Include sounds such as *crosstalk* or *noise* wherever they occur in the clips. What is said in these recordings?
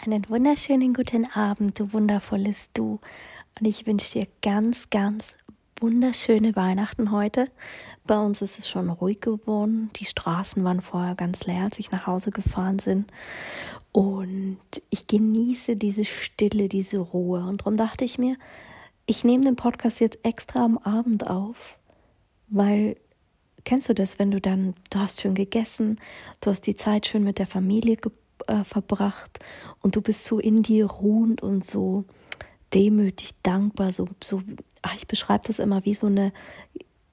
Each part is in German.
Einen wunderschönen guten Abend, du wundervolles Du. Und ich wünsche dir ganz, ganz wunderschöne Weihnachten heute. Bei uns ist es schon ruhig geworden. Die Straßen waren vorher ganz leer, als ich nach Hause gefahren sind. Und ich genieße diese Stille, diese Ruhe. Und darum dachte ich mir, ich nehme den Podcast jetzt extra am Abend auf, weil kennst du das, wenn du dann, du hast schön gegessen, du hast die Zeit schön mit der Familie äh, verbracht und du bist so in dir ruhend und so demütig, dankbar, so, so ach, ich beschreibe das immer wie so eine,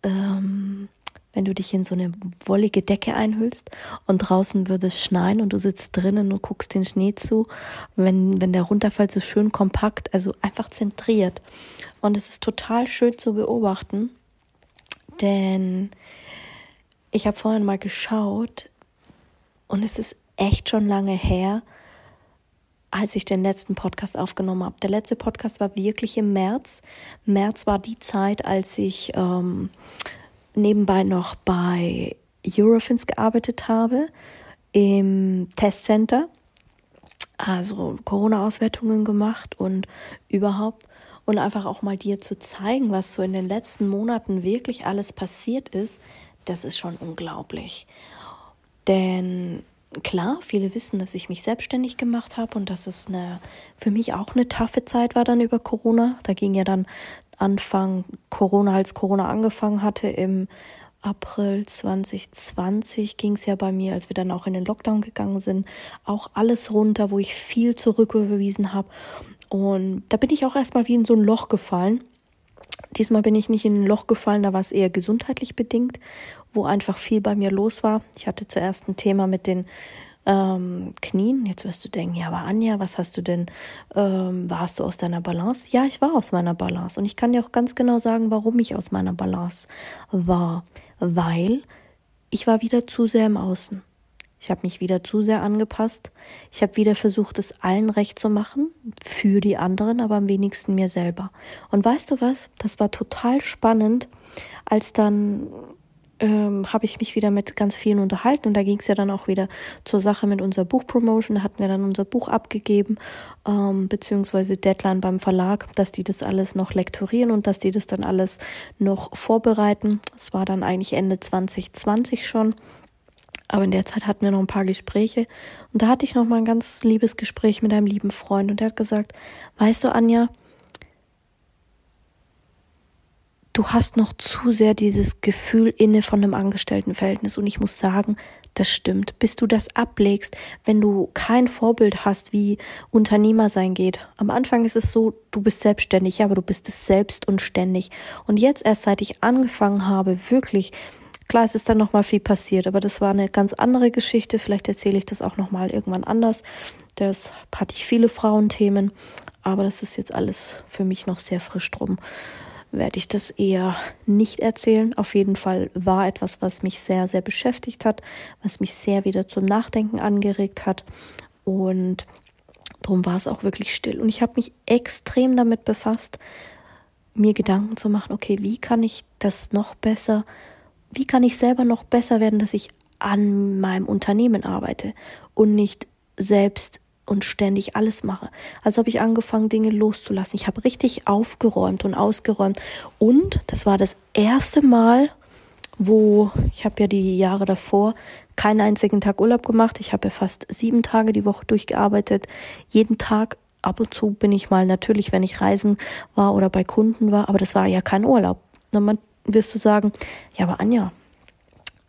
ähm, wenn du dich in so eine wollige Decke einhüllst und draußen würde es schneien und du sitzt drinnen und guckst den Schnee zu, wenn, wenn der runterfällt, so schön kompakt, also einfach zentriert. Und es ist total schön zu beobachten, denn ich habe vorhin mal geschaut und es ist echt schon lange her, als ich den letzten Podcast aufgenommen habe. Der letzte Podcast war wirklich im März. März war die Zeit, als ich ähm, nebenbei noch bei Eurofins gearbeitet habe, im Testcenter. Also Corona-Auswertungen gemacht und überhaupt. Und einfach auch mal dir zu zeigen, was so in den letzten Monaten wirklich alles passiert ist, das ist schon unglaublich. Denn klar, viele wissen, dass ich mich selbstständig gemacht habe und dass es eine, für mich auch eine taffe Zeit war dann über Corona. Da ging ja dann Anfang Corona, als Corona angefangen hatte, im April 2020 ging es ja bei mir, als wir dann auch in den Lockdown gegangen sind, auch alles runter, wo ich viel zurücküberwiesen habe. Und da bin ich auch erstmal wie in so ein Loch gefallen. Diesmal bin ich nicht in ein Loch gefallen, da war es eher gesundheitlich bedingt wo einfach viel bei mir los war. Ich hatte zuerst ein Thema mit den ähm, Knien. Jetzt wirst du denken, ja, aber Anja, was hast du denn, ähm, warst du aus deiner Balance? Ja, ich war aus meiner Balance. Und ich kann dir auch ganz genau sagen, warum ich aus meiner Balance war. Weil ich war wieder zu sehr im Außen. Ich habe mich wieder zu sehr angepasst. Ich habe wieder versucht, es allen recht zu machen, für die anderen, aber am wenigsten mir selber. Und weißt du was? Das war total spannend, als dann ähm, habe ich mich wieder mit ganz vielen unterhalten und da ging es ja dann auch wieder zur Sache mit unserer Buchpromotion. Da hatten wir dann unser Buch abgegeben, ähm, beziehungsweise Deadline beim Verlag, dass die das alles noch lektorieren und dass die das dann alles noch vorbereiten. Es war dann eigentlich Ende 2020 schon. Aber in der Zeit hatten wir noch ein paar Gespräche und da hatte ich noch mal ein ganz liebes Gespräch mit einem lieben Freund und der hat gesagt, weißt du, Anja, du hast noch zu sehr dieses Gefühl inne von einem Angestelltenverhältnis. Und ich muss sagen, das stimmt. Bis du das ablegst, wenn du kein Vorbild hast, wie Unternehmer sein geht. Am Anfang ist es so, du bist selbstständig, aber du bist es selbst und ständig. Und jetzt erst seit ich angefangen habe, wirklich, klar, es ist dann nochmal viel passiert, aber das war eine ganz andere Geschichte. Vielleicht erzähle ich das auch nochmal irgendwann anders. Das hatte ich viele Frauenthemen, aber das ist jetzt alles für mich noch sehr frisch drum werde ich das eher nicht erzählen. Auf jeden Fall war etwas, was mich sehr, sehr beschäftigt hat, was mich sehr wieder zum Nachdenken angeregt hat. Und darum war es auch wirklich still. Und ich habe mich extrem damit befasst, mir Gedanken zu machen, okay, wie kann ich das noch besser, wie kann ich selber noch besser werden, dass ich an meinem Unternehmen arbeite und nicht selbst und ständig alles mache. Also habe ich angefangen, Dinge loszulassen. Ich habe richtig aufgeräumt und ausgeräumt. Und das war das erste Mal, wo ich habe ja die Jahre davor keinen einzigen Tag Urlaub gemacht. Ich habe ja fast sieben Tage die Woche durchgearbeitet. Jeden Tag ab und zu bin ich mal natürlich, wenn ich reisen war oder bei Kunden war, aber das war ja kein Urlaub. Dann wirst du sagen, ja, aber Anja,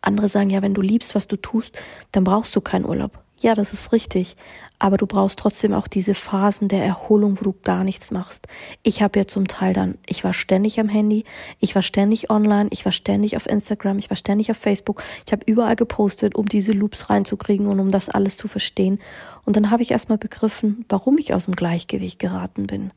andere sagen ja, wenn du liebst, was du tust, dann brauchst du keinen Urlaub. Ja, das ist richtig. Aber du brauchst trotzdem auch diese Phasen der Erholung, wo du gar nichts machst. Ich habe ja zum Teil dann, ich war ständig am Handy, ich war ständig online, ich war ständig auf Instagram, ich war ständig auf Facebook, ich habe überall gepostet, um diese Loops reinzukriegen und um das alles zu verstehen. Und dann habe ich erstmal begriffen, warum ich aus dem Gleichgewicht geraten bin.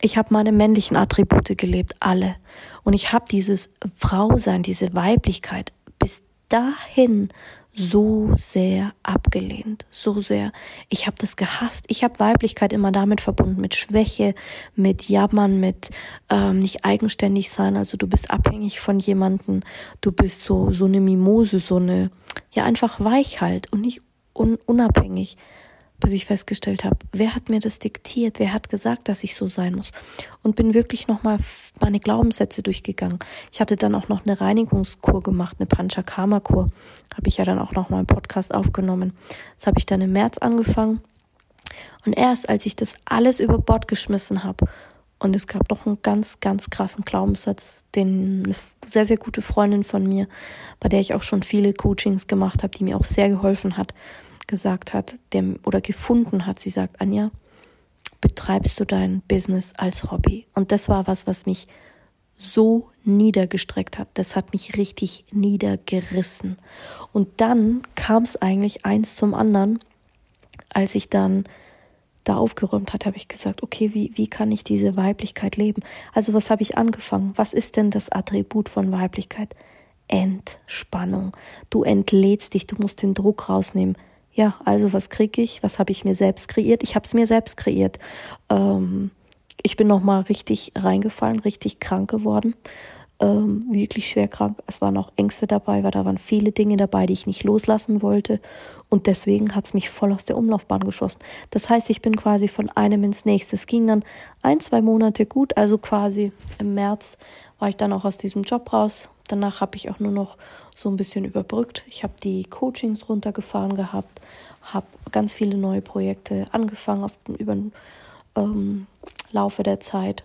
Ich habe meine männlichen Attribute gelebt, alle. Und ich habe dieses Frausein, diese Weiblichkeit bis dahin so sehr abgelehnt, so sehr. Ich habe das gehasst. Ich habe Weiblichkeit immer damit verbunden, mit Schwäche, mit Jammern, mit ähm, nicht eigenständig sein. Also du bist abhängig von jemanden, du bist so so eine Mimose, so eine ja einfach weich halt und nicht un unabhängig bis ich festgestellt habe, wer hat mir das diktiert, wer hat gesagt, dass ich so sein muss. Und bin wirklich nochmal meine Glaubenssätze durchgegangen. Ich hatte dann auch noch eine Reinigungskur gemacht, eine Panchakarma-Kur. Habe ich ja dann auch nochmal im Podcast aufgenommen. Das habe ich dann im März angefangen. Und erst als ich das alles über Bord geschmissen habe und es gab noch einen ganz, ganz krassen Glaubenssatz, den eine sehr, sehr gute Freundin von mir, bei der ich auch schon viele Coachings gemacht habe, die mir auch sehr geholfen hat, gesagt hat, der, oder gefunden hat. Sie sagt, Anja, betreibst du dein Business als Hobby? Und das war was, was mich so niedergestreckt hat. Das hat mich richtig niedergerissen. Und dann kam es eigentlich eins zum anderen, als ich dann da aufgeräumt hat, habe ich gesagt, okay, wie, wie kann ich diese Weiblichkeit leben? Also was habe ich angefangen? Was ist denn das Attribut von Weiblichkeit? Entspannung. Du entlädst dich, du musst den Druck rausnehmen ja, also was kriege ich? Was habe ich mir selbst kreiert? Ich habe es mir selbst kreiert. Ähm, ich bin nochmal richtig reingefallen, richtig krank geworden. Ähm, wirklich schwer krank. Es waren auch Ängste dabei, weil da waren viele Dinge dabei, die ich nicht loslassen wollte. Und deswegen hat es mich voll aus der Umlaufbahn geschossen. Das heißt, ich bin quasi von einem ins nächste. Es ging dann ein, zwei Monate gut. Also quasi im März war ich dann auch aus diesem Job raus. Danach habe ich auch nur noch so ein bisschen überbrückt. Ich habe die Coachings runtergefahren gehabt, habe ganz viele neue Projekte angefangen auf den, über den ähm, Laufe der Zeit.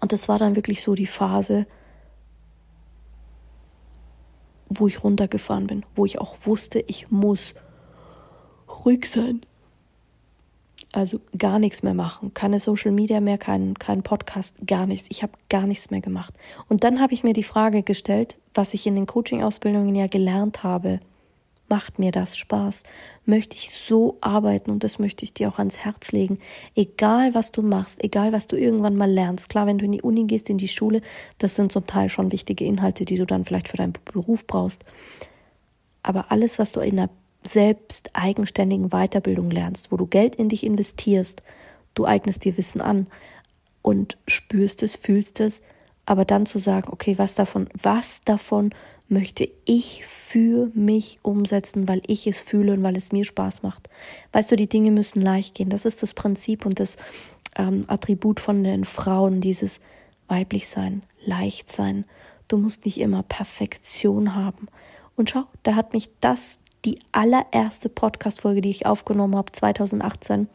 Und das war dann wirklich so die Phase, wo ich runtergefahren bin, wo ich auch wusste, ich muss ruhig sein also gar nichts mehr machen, keine Social Media mehr, kein, kein Podcast, gar nichts. Ich habe gar nichts mehr gemacht. Und dann habe ich mir die Frage gestellt, was ich in den Coaching-Ausbildungen ja gelernt habe. Macht mir das Spaß? Möchte ich so arbeiten und das möchte ich dir auch ans Herz legen. Egal was du machst, egal was du irgendwann mal lernst. Klar, wenn du in die Uni gehst, in die Schule, das sind zum Teil schon wichtige Inhalte, die du dann vielleicht für deinen Beruf brauchst. Aber alles, was du in der selbst eigenständigen Weiterbildung lernst, wo du Geld in dich investierst, du eignest dir Wissen an und spürst es, fühlst es, aber dann zu sagen, okay, was davon, was davon möchte ich für mich umsetzen, weil ich es fühle und weil es mir Spaß macht. Weißt du, die Dinge müssen leicht gehen. Das ist das Prinzip und das ähm, Attribut von den Frauen, dieses weiblich sein, leicht sein. Du musst nicht immer Perfektion haben. Und schau, da hat mich das die allererste Podcast-Folge, die ich aufgenommen habe, 2018,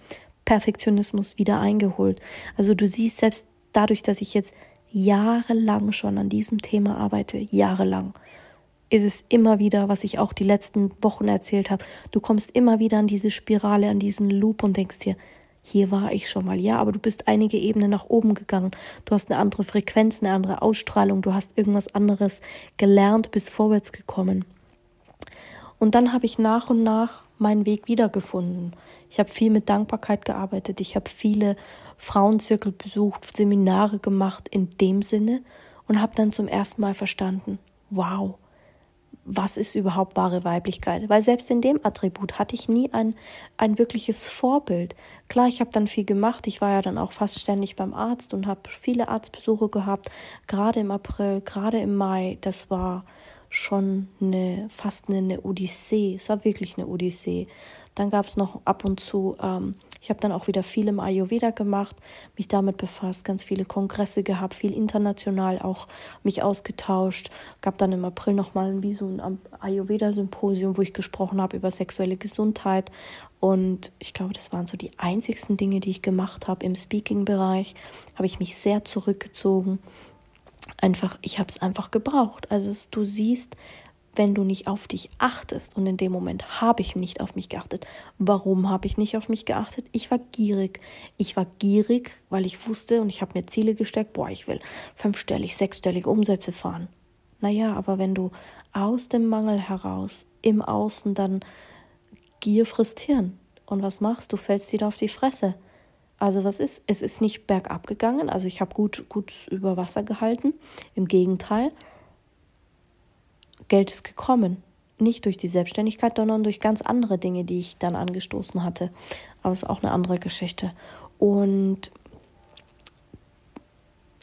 Perfektionismus wieder eingeholt. Also du siehst selbst dadurch, dass ich jetzt jahrelang schon an diesem Thema arbeite, jahrelang, ist es immer wieder, was ich auch die letzten Wochen erzählt habe. Du kommst immer wieder an diese Spirale, an diesen Loop und denkst dir, hier war ich schon mal. Ja, aber du bist einige Ebenen nach oben gegangen. Du hast eine andere Frequenz, eine andere Ausstrahlung. Du hast irgendwas anderes gelernt, bist vorwärts gekommen. Und dann habe ich nach und nach meinen Weg wiedergefunden. Ich habe viel mit Dankbarkeit gearbeitet. Ich habe viele Frauenzirkel besucht, Seminare gemacht in dem Sinne und habe dann zum ersten Mal verstanden, wow, was ist überhaupt wahre Weiblichkeit? Weil selbst in dem Attribut hatte ich nie ein, ein wirkliches Vorbild. Klar, ich habe dann viel gemacht. Ich war ja dann auch fast ständig beim Arzt und habe viele Arztbesuche gehabt, gerade im April, gerade im Mai. Das war schon eine, fast eine, eine Odyssee. Es war wirklich eine Odyssee. Dann gab es noch ab und zu, ähm, ich habe dann auch wieder viel im Ayurveda gemacht, mich damit befasst, ganz viele Kongresse gehabt, viel international auch mich ausgetauscht. Gab dann im April nochmal wie so ein Ayurveda-Symposium, wo ich gesprochen habe über sexuelle Gesundheit. Und ich glaube, das waren so die einzigsten Dinge, die ich gemacht habe. Im Speaking-Bereich habe ich mich sehr zurückgezogen einfach, ich habe es einfach gebraucht. Also es, du siehst, wenn du nicht auf dich achtest, und in dem Moment habe ich nicht auf mich geachtet. Warum habe ich nicht auf mich geachtet? Ich war gierig. Ich war gierig, weil ich wusste und ich habe mir Ziele gesteckt, boah, ich will fünfstellig, sechsstellige Umsätze fahren. Naja, aber wenn du aus dem Mangel heraus im Außen dann Gier frisst Hirn. Und was machst du? Fällst wieder auf die Fresse. Also was ist? Es ist nicht bergab gegangen. Also ich habe gut, gut über Wasser gehalten. Im Gegenteil. Geld ist gekommen. Nicht durch die Selbstständigkeit, sondern durch ganz andere Dinge, die ich dann angestoßen hatte. Aber es ist auch eine andere Geschichte. Und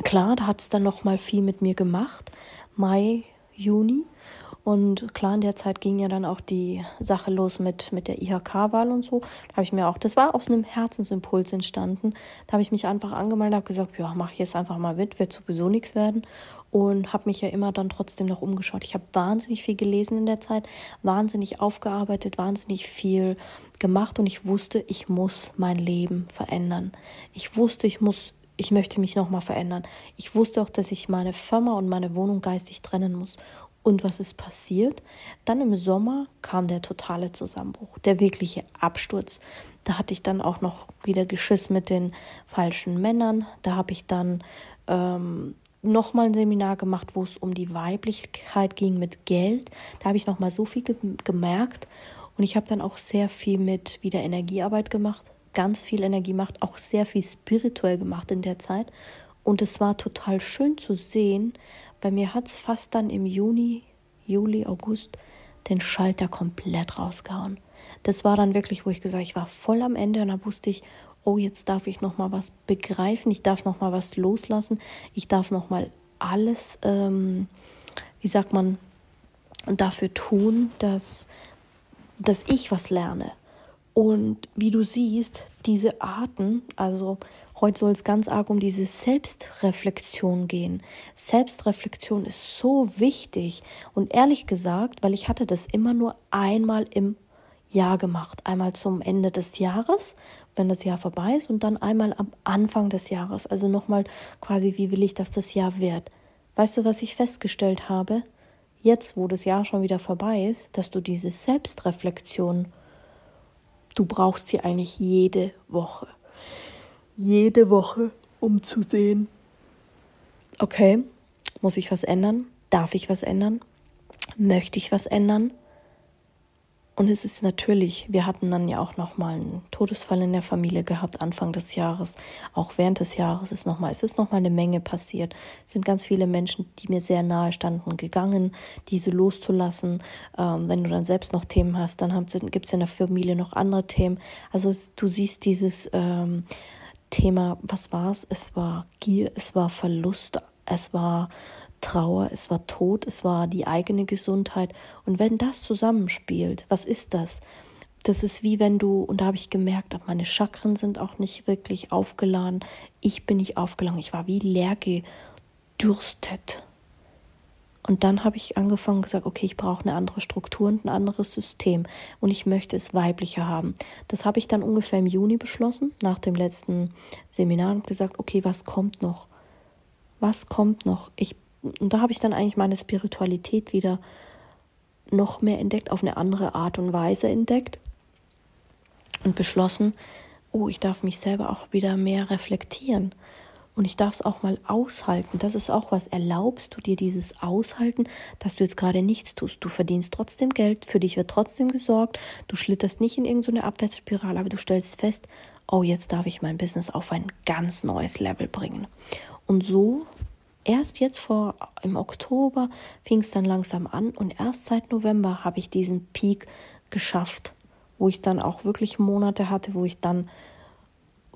klar, da hat es dann noch mal viel mit mir gemacht. Mai, Juni. Und klar, in der Zeit ging ja dann auch die Sache los mit, mit der IHK-Wahl und so. Da habe ich mir auch, das war aus einem Herzensimpuls entstanden. Da habe ich mich einfach angemeldet, habe gesagt, ja, mache ich jetzt einfach mal mit, wird sowieso nichts werden. Und habe mich ja immer dann trotzdem noch umgeschaut. Ich habe wahnsinnig viel gelesen in der Zeit, wahnsinnig aufgearbeitet, wahnsinnig viel gemacht und ich wusste, ich muss mein Leben verändern. Ich wusste, ich muss ich möchte mich nochmal verändern. Ich wusste auch, dass ich meine Firma und meine Wohnung geistig trennen muss. Und was ist passiert? Dann im Sommer kam der totale Zusammenbruch, der wirkliche Absturz. Da hatte ich dann auch noch wieder Geschiss mit den falschen Männern. Da habe ich dann ähm, nochmal ein Seminar gemacht, wo es um die Weiblichkeit ging mit Geld. Da habe ich nochmal so viel ge gemerkt. Und ich habe dann auch sehr viel mit wieder Energiearbeit gemacht, ganz viel Energie gemacht, auch sehr viel spirituell gemacht in der Zeit. Und es war total schön zu sehen, bei mir hat es fast dann im Juni, Juli, August den Schalter komplett rausgehauen. Das war dann wirklich, wo ich gesagt, ich war voll am Ende und da wusste ich, oh, jetzt darf ich noch mal was begreifen, ich darf noch mal was loslassen, ich darf noch mal alles, ähm, wie sagt man, dafür tun, dass, dass ich was lerne. Und wie du siehst, diese Arten, also Heute soll es ganz arg um diese Selbstreflexion gehen. Selbstreflexion ist so wichtig. Und ehrlich gesagt, weil ich hatte das immer nur einmal im Jahr gemacht. Einmal zum Ende des Jahres, wenn das Jahr vorbei ist, und dann einmal am Anfang des Jahres. Also nochmal quasi, wie will ich, dass das Jahr wird. Weißt du, was ich festgestellt habe? Jetzt, wo das Jahr schon wieder vorbei ist, dass du diese Selbstreflexion, du brauchst sie eigentlich jede Woche jede Woche, um zu sehen, okay, muss ich was ändern? Darf ich was ändern? Möchte ich was ändern? Und es ist natürlich, wir hatten dann ja auch noch mal einen Todesfall in der Familie gehabt Anfang des Jahres, auch während des Jahres ist noch mal, es ist noch mal eine Menge passiert. Es sind ganz viele Menschen, die mir sehr nahe standen, gegangen, diese loszulassen. Ähm, wenn du dann selbst noch Themen hast, dann gibt es in der Familie noch andere Themen. Also du siehst dieses ähm, Thema, was war es? Es war Gier, es war Verlust, es war Trauer, es war Tod, es war die eigene Gesundheit. Und wenn das zusammenspielt, was ist das? Das ist wie wenn du, und da habe ich gemerkt, meine Chakren sind auch nicht wirklich aufgeladen. Ich bin nicht aufgeladen. Ich war wie leer gedürstet. Und dann habe ich angefangen gesagt, okay, ich brauche eine andere Struktur und ein anderes System und ich möchte es weiblicher haben. Das habe ich dann ungefähr im Juni beschlossen, nach dem letzten Seminar und gesagt, okay, was kommt noch? Was kommt noch? Ich, und da habe ich dann eigentlich meine Spiritualität wieder noch mehr entdeckt, auf eine andere Art und Weise entdeckt und beschlossen, oh, ich darf mich selber auch wieder mehr reflektieren. Und ich darf es auch mal aushalten. Das ist auch was. Erlaubst du dir dieses Aushalten, dass du jetzt gerade nichts tust? Du verdienst trotzdem Geld, für dich wird trotzdem gesorgt. Du schlitterst nicht in irgendeine Abwärtsspirale, aber du stellst fest, oh, jetzt darf ich mein Business auf ein ganz neues Level bringen. Und so erst jetzt vor im Oktober fing es dann langsam an und erst seit November habe ich diesen Peak geschafft, wo ich dann auch wirklich Monate hatte, wo ich dann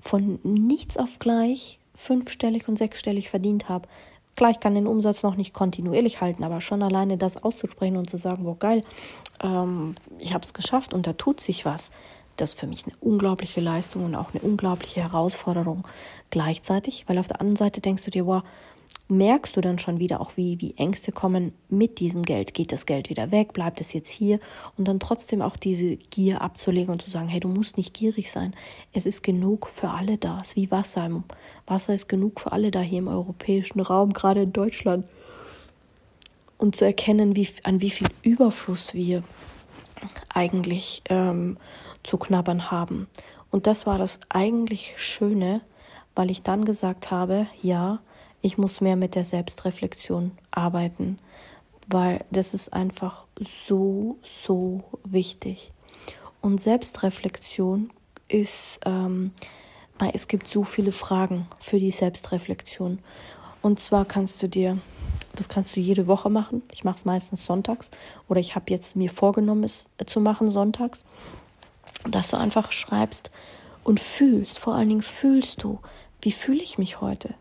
von nichts auf gleich fünfstellig und sechsstellig verdient habe. Klar, ich kann den Umsatz noch nicht kontinuierlich halten, aber schon alleine das auszusprechen und zu sagen, wow, geil, ähm, ich habe es geschafft und da tut sich was, das ist für mich eine unglaubliche Leistung und auch eine unglaubliche Herausforderung gleichzeitig, weil auf der anderen Seite denkst du dir, wow, merkst du dann schon wieder auch, wie, wie Ängste kommen mit diesem Geld. Geht das Geld wieder weg? Bleibt es jetzt hier? Und dann trotzdem auch diese Gier abzulegen und zu sagen, hey, du musst nicht gierig sein. Es ist genug für alle da. Es ist wie Wasser. Wasser ist genug für alle da hier im europäischen Raum, gerade in Deutschland. und zu erkennen, wie, an wie viel Überfluss wir eigentlich ähm, zu knabbern haben. Und das war das eigentlich Schöne, weil ich dann gesagt habe, ja, ich muss mehr mit der Selbstreflexion arbeiten, weil das ist einfach so, so wichtig. Und Selbstreflexion ist, ähm, es gibt so viele Fragen für die Selbstreflexion. Und zwar kannst du dir, das kannst du jede Woche machen. Ich mache es meistens sonntags oder ich habe jetzt mir vorgenommen, es zu machen sonntags, dass du einfach schreibst und fühlst. Vor allen Dingen fühlst du, wie fühle ich mich heute?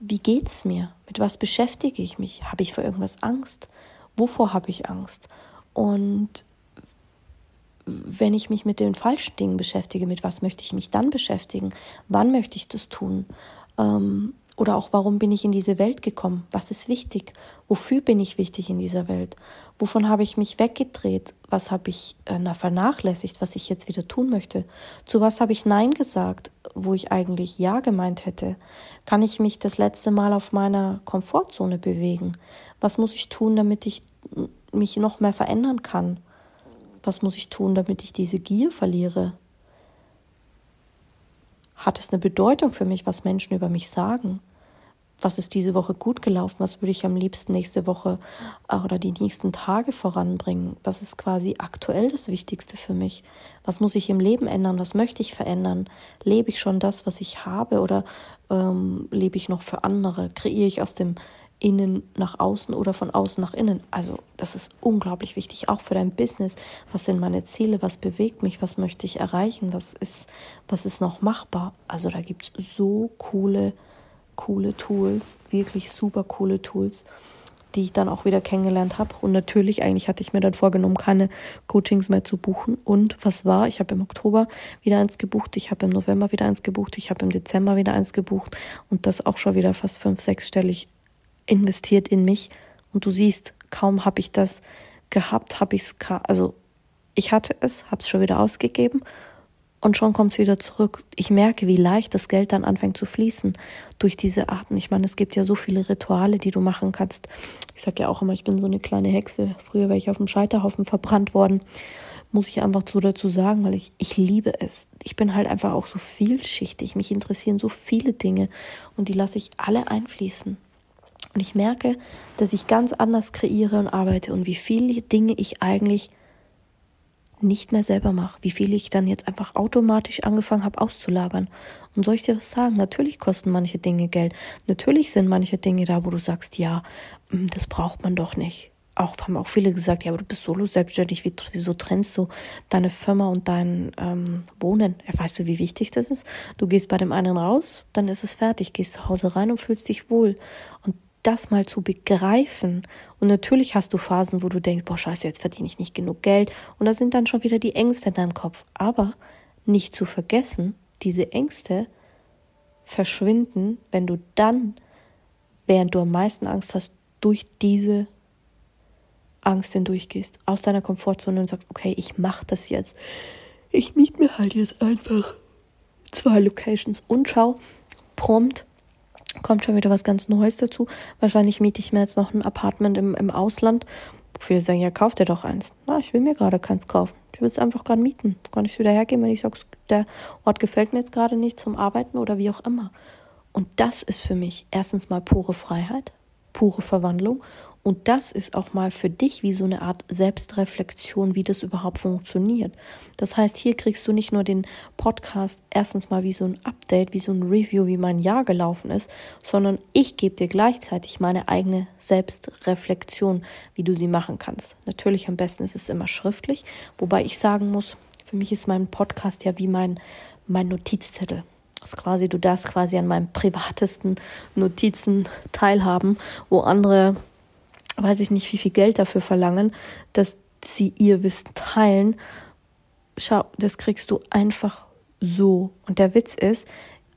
Wie geht's mir? Mit was beschäftige ich mich? Habe ich vor irgendwas Angst? Wovor habe ich Angst? Und wenn ich mich mit den falschen Dingen beschäftige, mit was möchte ich mich dann beschäftigen? Wann möchte ich das tun? Ähm, oder auch, warum bin ich in diese Welt gekommen? Was ist wichtig? Wofür bin ich wichtig in dieser Welt? Wovon habe ich mich weggedreht? Was habe ich äh, vernachlässigt, was ich jetzt wieder tun möchte? Zu was habe ich Nein gesagt, wo ich eigentlich Ja gemeint hätte? Kann ich mich das letzte Mal auf meiner Komfortzone bewegen? Was muss ich tun, damit ich mich noch mehr verändern kann? Was muss ich tun, damit ich diese Gier verliere? Hat es eine Bedeutung für mich, was Menschen über mich sagen? Was ist diese Woche gut gelaufen? Was würde ich am liebsten nächste Woche äh, oder die nächsten Tage voranbringen? Was ist quasi aktuell das Wichtigste für mich? Was muss ich im Leben ändern? Was möchte ich verändern? Lebe ich schon das, was ich habe oder ähm, lebe ich noch für andere? Kreiere ich aus dem innen nach außen oder von außen nach innen. Also das ist unglaublich wichtig, auch für dein Business. Was sind meine Ziele? Was bewegt mich? Was möchte ich erreichen? Was ist, was ist noch machbar? Also da gibt es so coole, coole Tools, wirklich super coole Tools, die ich dann auch wieder kennengelernt habe. Und natürlich, eigentlich hatte ich mir dann vorgenommen, keine Coachings mehr zu buchen. Und was war? Ich habe im Oktober wieder eins gebucht, ich habe im November wieder eins gebucht, ich habe im Dezember wieder eins gebucht und das auch schon wieder fast fünf, sechsstellig investiert in mich und du siehst, kaum habe ich das gehabt, habe ich es, also ich hatte es, habe es schon wieder ausgegeben und schon kommt es wieder zurück. Ich merke, wie leicht das Geld dann anfängt zu fließen durch diese Arten. Ich meine, es gibt ja so viele Rituale, die du machen kannst. Ich sage ja auch immer, ich bin so eine kleine Hexe. Früher wäre ich auf dem Scheiterhaufen verbrannt worden. Muss ich einfach so dazu sagen, weil ich, ich liebe es. Ich bin halt einfach auch so vielschichtig. Mich interessieren so viele Dinge und die lasse ich alle einfließen. Und ich merke, dass ich ganz anders kreiere und arbeite und wie viele Dinge ich eigentlich nicht mehr selber mache, wie viel ich dann jetzt einfach automatisch angefangen habe auszulagern. Und soll ich dir was sagen? Natürlich kosten manche Dinge Geld. Natürlich sind manche Dinge da, wo du sagst, ja, hm, das braucht man doch nicht. Auch haben auch viele gesagt, ja, aber du bist solo selbstständig, wie, wieso trennst du deine Firma und dein ähm, Wohnen? Weißt du, wie wichtig das ist? Du gehst bei dem einen raus, dann ist es fertig, gehst zu Hause rein und fühlst dich wohl. Und das mal zu begreifen. Und natürlich hast du Phasen, wo du denkst, boah, scheiße, jetzt verdiene ich nicht genug Geld. Und da sind dann schon wieder die Ängste in deinem Kopf. Aber nicht zu vergessen, diese Ängste verschwinden, wenn du dann, während du am meisten Angst hast, durch diese Angst hindurchgehst, aus deiner Komfortzone und sagst, okay, ich mache das jetzt. Ich miete mir halt jetzt einfach zwei Locations und schau, prompt kommt schon wieder was ganz Neues dazu. Wahrscheinlich miete ich mir jetzt noch ein Apartment im, im Ausland. Viele sagen, ja, kauf dir doch eins. Na, ich will mir gerade keins kaufen. Ich will es einfach gerade mieten. Kann ich wieder hergeben, wenn ich sage, der Ort gefällt mir jetzt gerade nicht zum Arbeiten oder wie auch immer. Und das ist für mich erstens mal pure Freiheit, pure Verwandlung und das ist auch mal für dich wie so eine Art Selbstreflexion, wie das überhaupt funktioniert. Das heißt, hier kriegst du nicht nur den Podcast erstens mal wie so ein Update, wie so ein Review, wie mein Jahr gelaufen ist, sondern ich gebe dir gleichzeitig meine eigene Selbstreflexion, wie du sie machen kannst. Natürlich am besten ist es immer schriftlich, wobei ich sagen muss, für mich ist mein Podcast ja wie mein, mein Notizzettel. Quasi, du darfst quasi an meinem privatesten Notizen teilhaben, wo andere weiß ich nicht, wie viel Geld dafür verlangen, dass sie ihr Wissen teilen. Schau, das kriegst du einfach so. Und der Witz ist,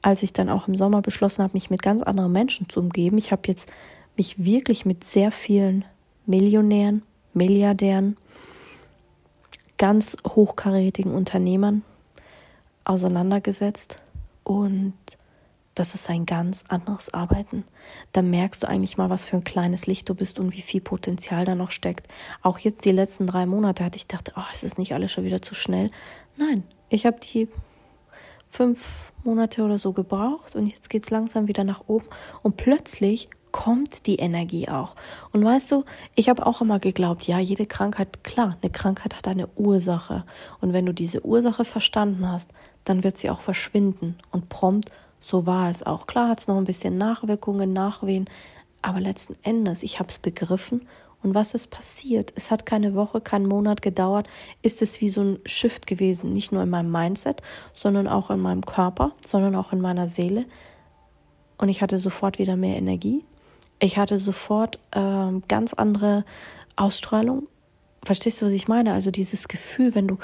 als ich dann auch im Sommer beschlossen habe, mich mit ganz anderen Menschen zu umgeben, ich habe jetzt mich wirklich mit sehr vielen Millionären, Milliardären, ganz hochkarätigen Unternehmern auseinandergesetzt und das ist ein ganz anderes Arbeiten. Da merkst du eigentlich mal, was für ein kleines Licht du bist und wie viel Potenzial da noch steckt. Auch jetzt die letzten drei Monate hatte ich gedacht, oh, es ist nicht alles schon wieder zu schnell. Nein, ich habe die fünf Monate oder so gebraucht und jetzt geht's langsam wieder nach oben und plötzlich kommt die Energie auch. Und weißt du, ich habe auch immer geglaubt, ja, jede Krankheit, klar, eine Krankheit hat eine Ursache. Und wenn du diese Ursache verstanden hast, dann wird sie auch verschwinden und prompt so war es auch. Klar hat es noch ein bisschen Nachwirkungen, Nachwehen, aber letzten Endes, ich habe es begriffen und was ist passiert? Es hat keine Woche, keinen Monat gedauert, ist es wie so ein Shift gewesen, nicht nur in meinem Mindset, sondern auch in meinem Körper, sondern auch in meiner Seele. Und ich hatte sofort wieder mehr Energie. Ich hatte sofort äh, ganz andere Ausstrahlung. Verstehst du, was ich meine? Also dieses Gefühl, wenn du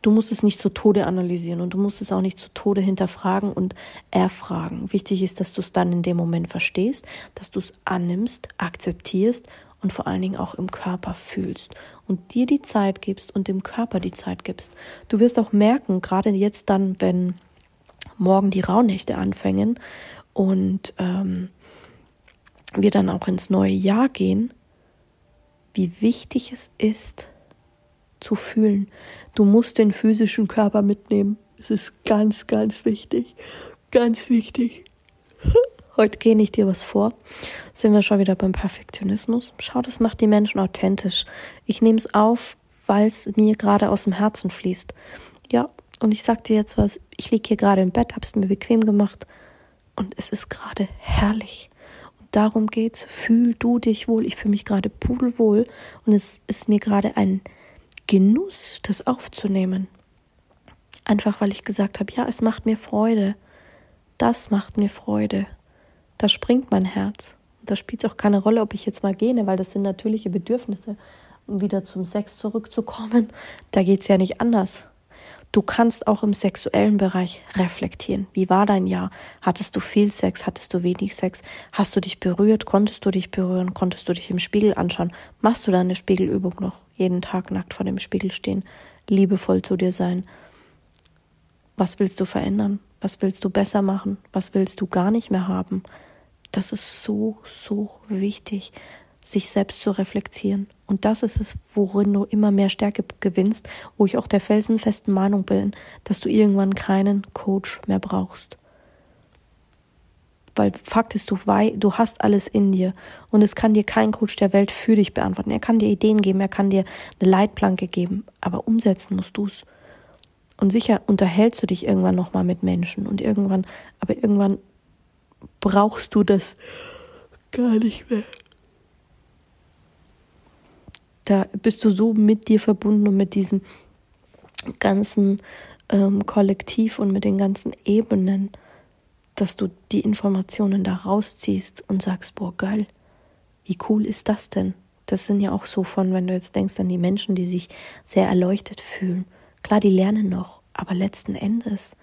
Du musst es nicht zu Tode analysieren und du musst es auch nicht zu Tode hinterfragen und erfragen. Wichtig ist, dass du es dann in dem Moment verstehst, dass du es annimmst, akzeptierst und vor allen Dingen auch im Körper fühlst und dir die Zeit gibst und dem Körper die Zeit gibst. Du wirst auch merken, gerade jetzt dann, wenn morgen die Rauhnächte anfangen und ähm, wir dann auch ins neue Jahr gehen, wie wichtig es ist, zu fühlen. Du musst den physischen Körper mitnehmen. Es ist ganz, ganz wichtig. Ganz wichtig. *laughs* Heute gehe ich dir was vor. Sind wir schon wieder beim Perfektionismus. Schau, das macht die Menschen authentisch. Ich nehme es auf, weil es mir gerade aus dem Herzen fließt. Ja, und ich sag dir jetzt was. Ich liege hier gerade im Bett, hab's mir bequem gemacht und es ist gerade herrlich. Und darum geht's. Fühl du dich wohl. Ich fühle mich gerade pudelwohl und es ist mir gerade ein Genuss, das aufzunehmen. Einfach weil ich gesagt habe, ja, es macht mir Freude. Das macht mir Freude. Da springt mein Herz. da spielt es auch keine Rolle, ob ich jetzt mal gähne, weil das sind natürliche Bedürfnisse. Um wieder zum Sex zurückzukommen, da geht es ja nicht anders. Du kannst auch im sexuellen Bereich reflektieren. Wie war dein Jahr? Hattest du viel Sex? Hattest du wenig Sex? Hast du dich berührt? Konntest du dich berühren? Konntest du dich im Spiegel anschauen? Machst du deine Spiegelübung noch? Jeden Tag nackt vor dem Spiegel stehen, liebevoll zu dir sein. Was willst du verändern? Was willst du besser machen? Was willst du gar nicht mehr haben? Das ist so, so wichtig sich selbst zu reflektieren. Und das ist es, worin du immer mehr Stärke gewinnst, wo ich auch der felsenfesten Meinung bin, dass du irgendwann keinen Coach mehr brauchst. Weil Fakt ist, du, du hast alles in dir und es kann dir kein Coach der Welt für dich beantworten. Er kann dir Ideen geben, er kann dir eine Leitplanke geben, aber umsetzen musst du es. Und sicher unterhältst du dich irgendwann nochmal mit Menschen und irgendwann, aber irgendwann brauchst du das gar nicht mehr da bist du so mit dir verbunden und mit diesem ganzen ähm, Kollektiv und mit den ganzen Ebenen, dass du die Informationen da rausziehst und sagst, boah, geil, wie cool ist das denn? Das sind ja auch so von, wenn du jetzt denkst an die Menschen, die sich sehr erleuchtet fühlen. Klar, die lernen noch, aber letzten Endes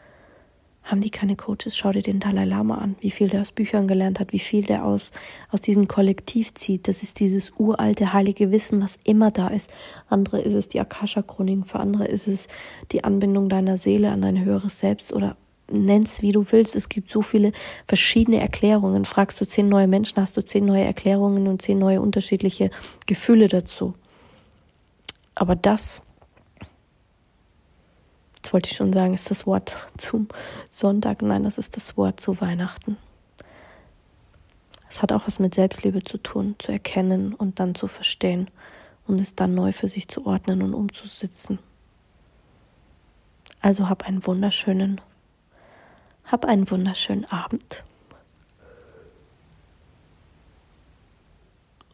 haben die keine Coaches? Schau dir den Dalai Lama an, wie viel der aus Büchern gelernt hat, wie viel der aus, aus diesem Kollektiv zieht. Das ist dieses uralte heilige Wissen, was immer da ist. Andere ist es die Akasha-Chronik, für andere ist es die Anbindung deiner Seele an dein höheres Selbst oder nenn's wie du willst. Es gibt so viele verschiedene Erklärungen. Fragst du zehn neue Menschen, hast du zehn neue Erklärungen und zehn neue unterschiedliche Gefühle dazu. Aber das jetzt wollte ich schon sagen, ist das Wort zum Sonntag. Nein, das ist das Wort zu Weihnachten. Es hat auch was mit Selbstliebe zu tun, zu erkennen und dann zu verstehen und es dann neu für sich zu ordnen und umzusitzen. Also hab einen wunderschönen, hab einen wunderschönen Abend.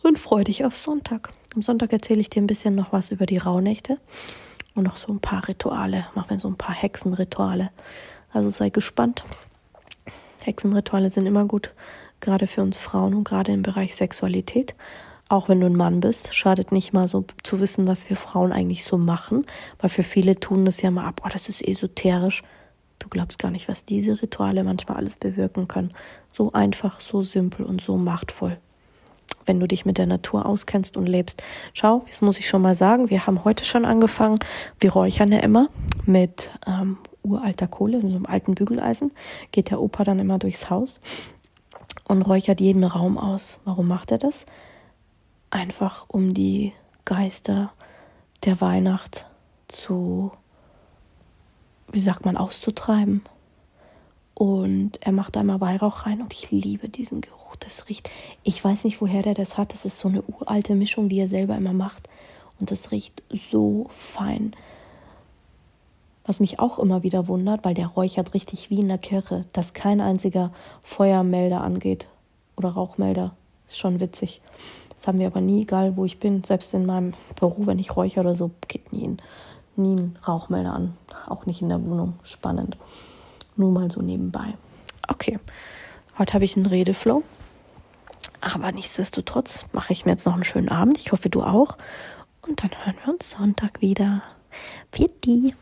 Und freu dich auf Sonntag. Am Sonntag erzähle ich dir ein bisschen noch was über die Rauhnächte und noch so ein paar Rituale. Machen wir so ein paar Hexenrituale. Also sei gespannt. Hexenrituale sind immer gut, gerade für uns Frauen und gerade im Bereich Sexualität. Auch wenn du ein Mann bist, schadet nicht mal so zu wissen, was wir Frauen eigentlich so machen, weil für viele tun das ja mal ab, oh, das ist esoterisch. Du glaubst gar nicht, was diese Rituale manchmal alles bewirken können. So einfach, so simpel und so machtvoll wenn du dich mit der Natur auskennst und lebst. Schau, jetzt muss ich schon mal sagen, wir haben heute schon angefangen. Wir räuchern ja immer mit ähm, uralter Kohle, in so einem alten Bügeleisen, geht der Opa dann immer durchs Haus und räuchert jeden Raum aus. Warum macht er das? Einfach um die Geister der Weihnacht zu, wie sagt man, auszutreiben. Und er macht einmal Weihrauch rein und ich liebe diesen Geruch. Das riecht, ich weiß nicht, woher der das hat. Das ist so eine uralte Mischung, die er selber immer macht. Und das riecht so fein. Was mich auch immer wieder wundert, weil der räuchert richtig wie in der Kirche, dass kein einziger Feuermelder angeht oder Rauchmelder. Ist schon witzig. Das haben wir aber nie, egal wo ich bin. Selbst in meinem Büro, wenn ich räuchere oder so, geht nie ein, nie ein Rauchmelder an. Auch nicht in der Wohnung. Spannend. Nur mal so nebenbei. Okay, heute habe ich einen Redeflow. Aber nichtsdestotrotz mache ich mir jetzt noch einen schönen Abend. Ich hoffe, du auch. Und dann hören wir uns Sonntag wieder. Die.